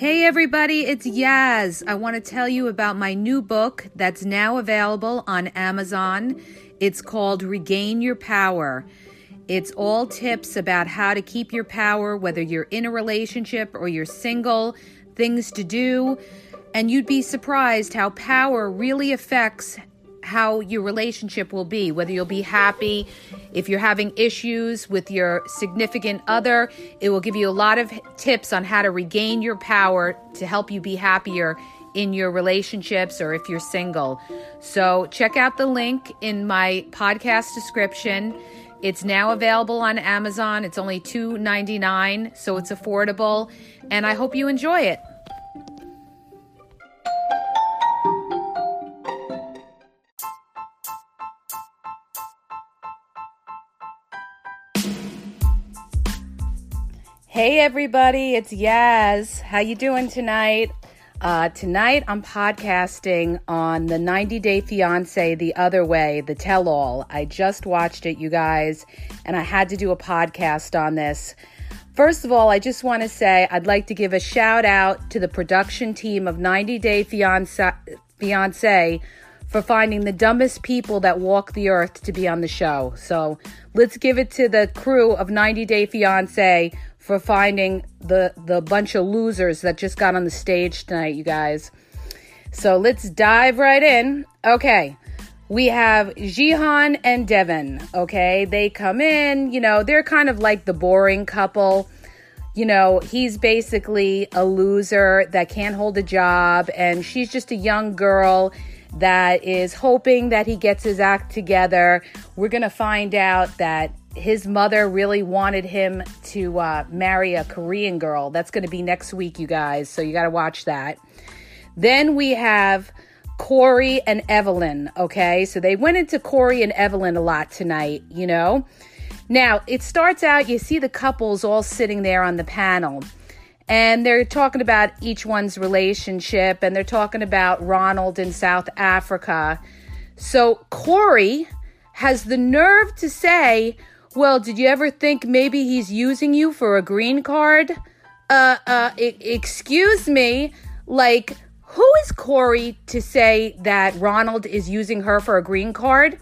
Hey everybody, it's Yaz. I want to tell you about my new book that's now available on Amazon. It's called Regain Your Power. It's all tips about how to keep your power, whether you're in a relationship or you're single, things to do. And you'd be surprised how power really affects how your relationship will be, whether you'll be happy. If you're having issues with your significant other, it will give you a lot of tips on how to regain your power to help you be happier in your relationships or if you're single. So, check out the link in my podcast description. It's now available on Amazon. It's only $2.99, so it's affordable, and I hope you enjoy it. Hey everybody, it's Yaz. How you doing tonight? Uh, tonight I'm podcasting on the 90 Day Fiance The Other Way, the tell all. I just watched it, you guys, and I had to do a podcast on this. First of all, I just want to say I'd like to give a shout out to the production team of 90 Day Fiance, Fiance for finding the dumbest people that walk the earth to be on the show. So let's give it to the crew of 90 Day Fiance for finding the the bunch of losers that just got on the stage tonight, you guys. So let's dive right in. Okay. We have Jihoon and Deavan. Okay. They come in, you know, they're kind of like the boring couple. You know, he's basically a loser that can't hold a job, and she's just a young girl that is hoping that he gets his act together. We're going to find out that his mother really wanted him to uh, marry a Korean girl. That's going to be next week, you guys. So you got to watch that. Then we have Corey and Evelin. Okay. So they went into Corey and Evelin a lot tonight, you know. Now it starts out, you see the couples all sitting there on the panel. And they're talking about each one's relationship and they're talking about Ronald in South Africa. So Corey has the nerve to say, well, did you ever think maybe he's using you for a green card? Uh, uh, I- excuse me. Like, who is Corey to say that Ronald is using her for a green card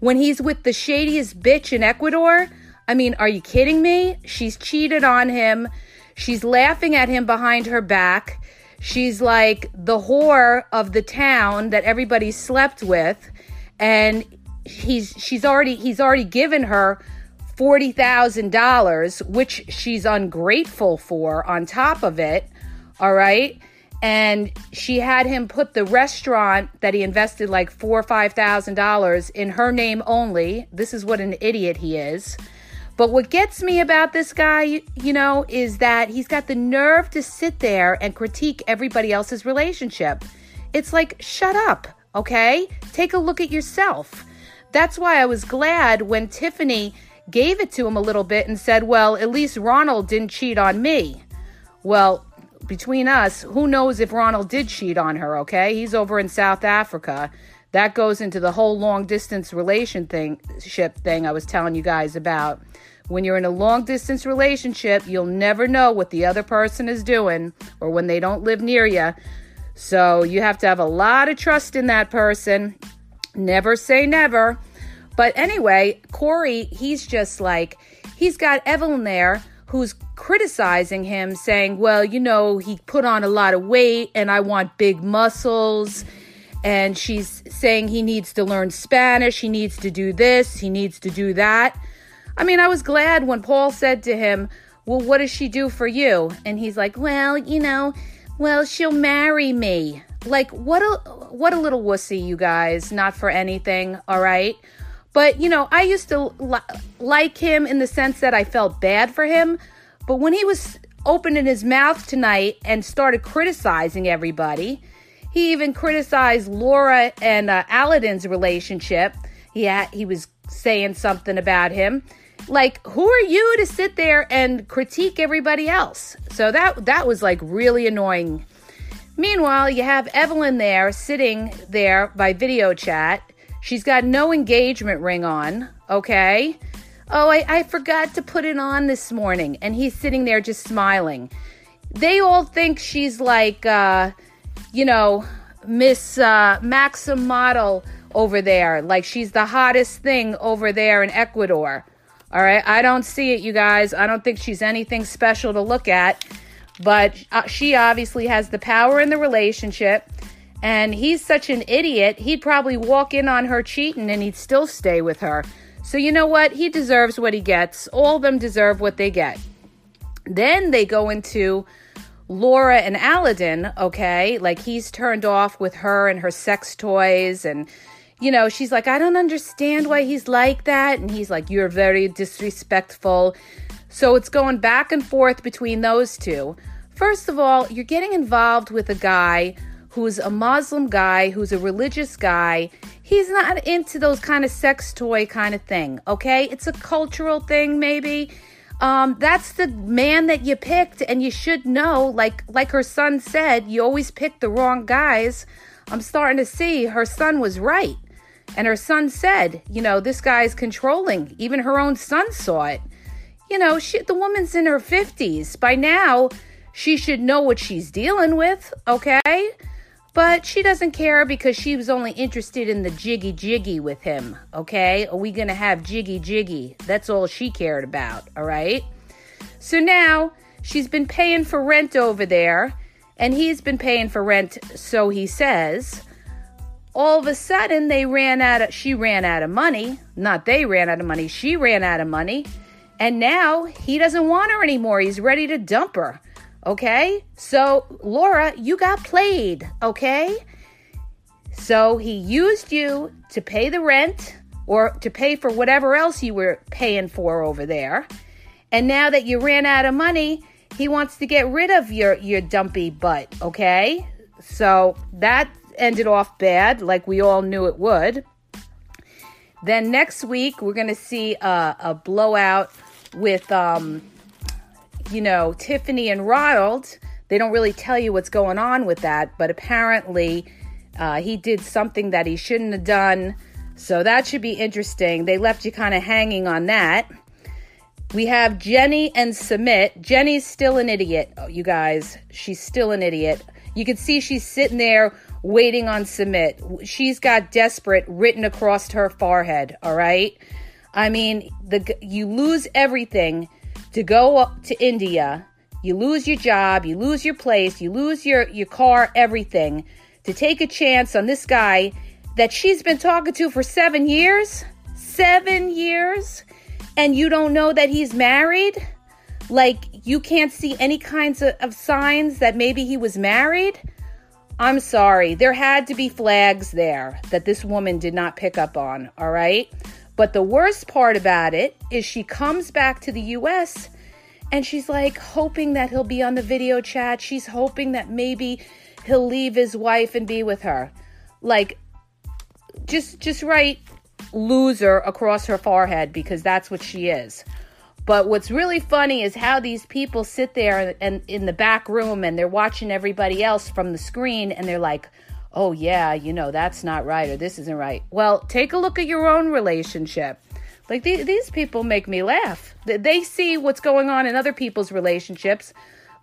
when he's with the shadiest bitch in Ecuador? I mean, are you kidding me? She's cheated on him. She's laughing at him behind her back. She's like the whore of the town that everybody slept with. And he's she's already he's already given her $40,000, which she's ungrateful for on top of it. All right. And she had him put the restaurant that he invested like four or five thousand dollars in her name only. This is what an idiot he is. But what gets me about this guy, you know, is that he's got the nerve to sit there and critique everybody else's relationship. It's like, shut up, okay? Take a look at yourself. That's why I was glad when Tiffany gave it to him a little bit and said, Well, at least Ronald didn't cheat on me. Well, between us, who knows if Ronald did cheat on her, okay? He's over in South Africa. That goes into the whole long distance relationship thing I was telling you guys about. When you're in a long distance relationship, you'll never know what the other person is doing or when they don't live near you. So you have to have a lot of trust in that person. Never say never. But anyway, Corey, he's just like, he's got Evelin there who's criticizing him, saying, well, you know, he put on a lot of weight and I want big muscles. And she's saying he needs to learn Spanish, he needs to do this, he needs to do that. I mean, I was glad when Paul said to him, well, what does she do for you? And he's like, well, you know, well, she'll marry me. Like, what a what a little wussy, you guys. Not for anything, all right? But, you know, I used to li- like him in the sense that I felt bad for him. But when he was opening his mouth tonight and started criticizing everybody, he even criticized Laura and uh, Aladin's relationship. He he was saying something about him. Like, who are you to sit there and critique everybody else? So that that was like really annoying. Meanwhile, you have Evelin there sitting there by video chat She's got no engagement ring on, okay? Oh, I, I forgot to put it on this morning. And he's sitting there just smiling. they all think she's like, uh, you know, Miss uh, Maxim model over there. Like she's the hottest thing over there in Ecuador. All right. I don't see it, you guys. I don't think she's anything special to look at. But uh, she obviously has the power in the relationship. And he's such an idiot, he'd probably walk in on her cheating and he'd still stay with her. So, you know what? He deserves what he gets. All of them deserve what they get. Then they go into Laura and Aladin, okay? Like he's turned off with her and her sex toys and you know, she's like, I don't understand why he's like that. And he's like, You're very disrespectful. So it's going back and forth between those two. First of all, you're getting involved with a guy who's a Muslim guy, who's a religious guy. He's not into those kind of sex toy kind of thing, okay? It's a cultural thing, maybe. Um, that's the man that you picked, and you should know, like like her son said, you always pick the wrong guys. I'm starting to see her son was right. And her son said, you know, this guy's controlling. Even her own son saw it. You know, she, the woman's in her 50s. By now, she should know what she's dealing with, okay? But she doesn't care because she was only interested in the jiggy jiggy with him, okay? Are we gonna have jiggy jiggy? That's all she cared about, all right? So now she's been paying for rent over there, and he's been paying for rent, so he says. All of a sudden, they ran out of, she ran out of money. Not they ran out of money, she ran out of money. And now he doesn't want her anymore. He's ready to dump her. Okay? So, Laura, you got played, okay? So, he used you to pay the rent or to pay for whatever else you were paying for over there. And now that you ran out of money, he wants to get rid of your your dumpy butt, okay? So, that ended off bad like we all knew it would. Then next week we're going to see a, a blowout with um you know, Tiffany and Ronald, they don't really tell you what's going on with that, but apparently uh, he did something that he shouldn't have done. So that should be interesting. They left you kind of hanging on that. We have Jenny and Sumit. Jenny's still an idiot, oh, you guys. She's still an idiot. You can see she's sitting there waiting on Sumit. She's got desperate written across her forehead, all right? I mean, the you lose everything to go to India, you lose your job, you lose your place, you lose your, your car, everything, to take a chance on this guy that she's been talking to for seven years? Seven years? And you don't know that he's married? Like, you can't see any kinds of, of signs that maybe he was married? I'm sorry. There had to be flags there that this woman did not pick up on, all right? But the worst part about it is she comes back to the US and she's like hoping that he'll be on the video chat. She's hoping that maybe he'll leave his wife and be with her. Like just just write loser across her forehead because that's what she is. But what's really funny is how these people sit there and in the back room and they're watching everybody else from the screen and they're like, oh, yeah, you know, that's not right or this isn't right. Well, take a look at your own relationship. Like th- these people make me laugh. They see what's going on in other people's relationships,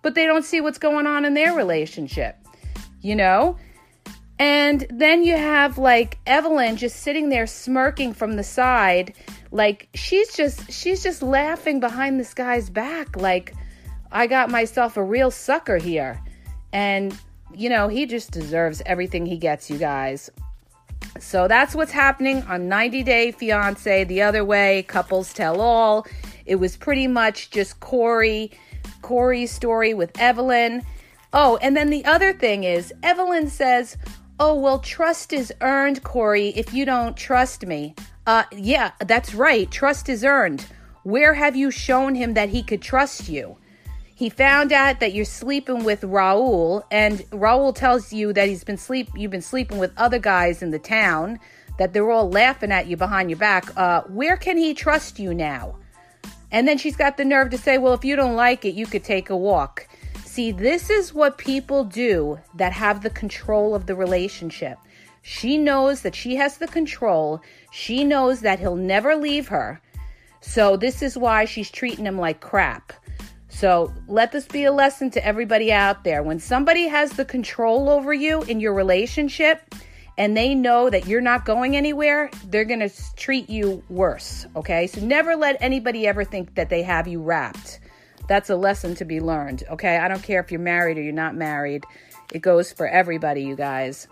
but they don't see what's going on in their relationship. You know? And then you have like Evelin just sitting there smirking from the side, like she's just she's just laughing behind this guy's back like I got myself a real sucker here. And you know, he just deserves everything he gets, you guys. So that's what's happening on 90 Day Fiance. The other way, couples tell all. It was pretty much just Corey, Corey's story with Evelin. Oh, and then the other thing is, Evelin says, Oh, well, trust is earned, Corey, if you don't trust me. Uh, yeah, that's right. Trust is earned. Where have you shown him that he could trust you? He found out that you're sleeping with Raul, and Raul tells you that he's been sleep you've been sleeping with other guys in the town, that they're all laughing at you behind your back. Uh, where can he trust you now? And then she's got the nerve to say, Well, if you don't like it, you could take a walk. See, this is what people do that have the control of the relationship. She knows that she has the control. She knows that he'll never leave her. So, this is why she's treating him like crap. So let this be a lesson to everybody out there. When somebody has the control over you in your relationship and they know that you're not going anywhere, they're going to treat you worse. Okay. So never let anybody ever think that they have you wrapped. That's a lesson to be learned. Okay. I don't care if you're married or you're not married, it goes for everybody, you guys.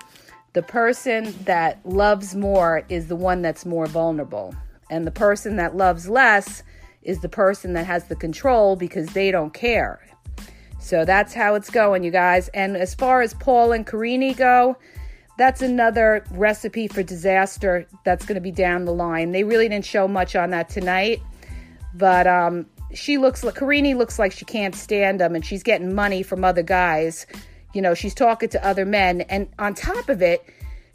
The person that loves more is the one that's more vulnerable. And the person that loves less is the person that has the control because they don't care. So that's how it's going, you guys. And as far as Paul and Karine go, that's another recipe for disaster that's going to be down the line. They really didn't show much on that tonight, but um, she looks like Karine looks like she can't stand them, and she's getting money from other guys. You know, she's talking to other men, and on top of it,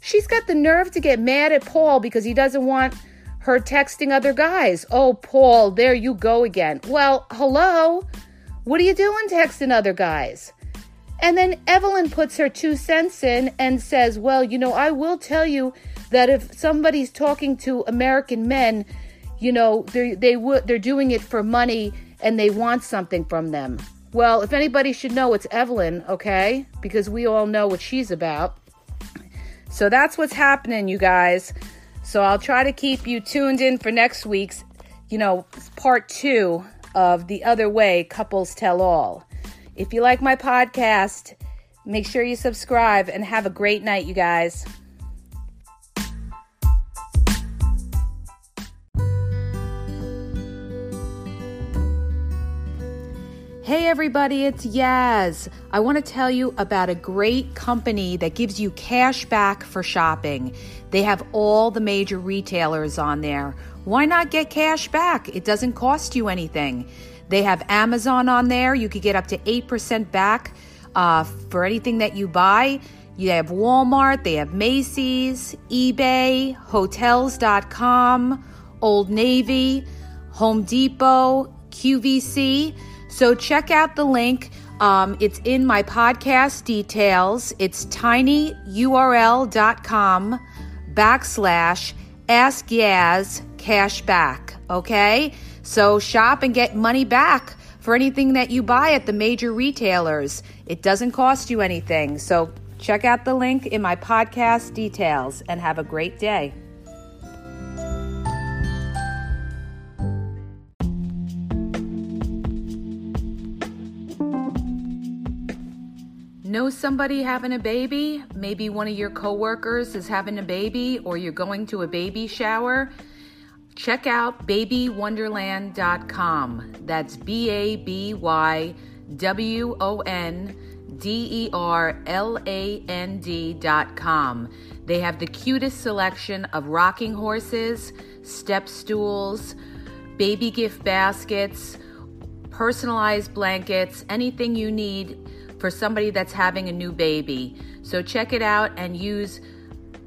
she's got the nerve to get mad at Paul because he doesn't want her texting other guys. Oh, Paul, there you go again. Well, hello. What are you doing texting other guys? And then Evelin puts her two cents in and says, Well, you know, I will tell you that if somebody's talking to American men, you know, they they would they're doing it for money and they want something from them. Well, if anybody should know, it's Evelin, okay? Because we all know what she's about. So that's what's happening, you guys. So I'll try to keep you tuned in for next week's, you know, part two of The Other Way Couples Tell All. If you like my podcast, make sure you subscribe and have a great night, you guys. Hey everybody, it's Yaz. I want to tell you about a great company that gives you cash back for shopping. They have all the major retailers on there. Why not get cash back? It doesn't cost you anything. They have Amazon on there. You could get up to 8% back uh, for anything that you buy. You have Walmart, they have Macy's, eBay, Hotels.com, Old Navy, Home Depot, QVC. So check out the link. Um, it's in my podcast details. It's tinyurl.com backslash ask Yaz cashback. Okay? So shop and get money back for anything that you buy at the major retailers. It doesn't cost you anything. So check out the link in my podcast details and have a great day. Know somebody having a baby? Maybe one of your coworkers is having a baby or you're going to a baby shower? Check out babywonderland.com. That's B A B Y W O N D E R L A N D.com. They have the cutest selection of rocking horses, step stools, baby gift baskets, personalized blankets, anything you need for somebody that's having a new baby. So check it out and use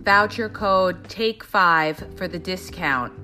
voucher code TAKE5 for the discount.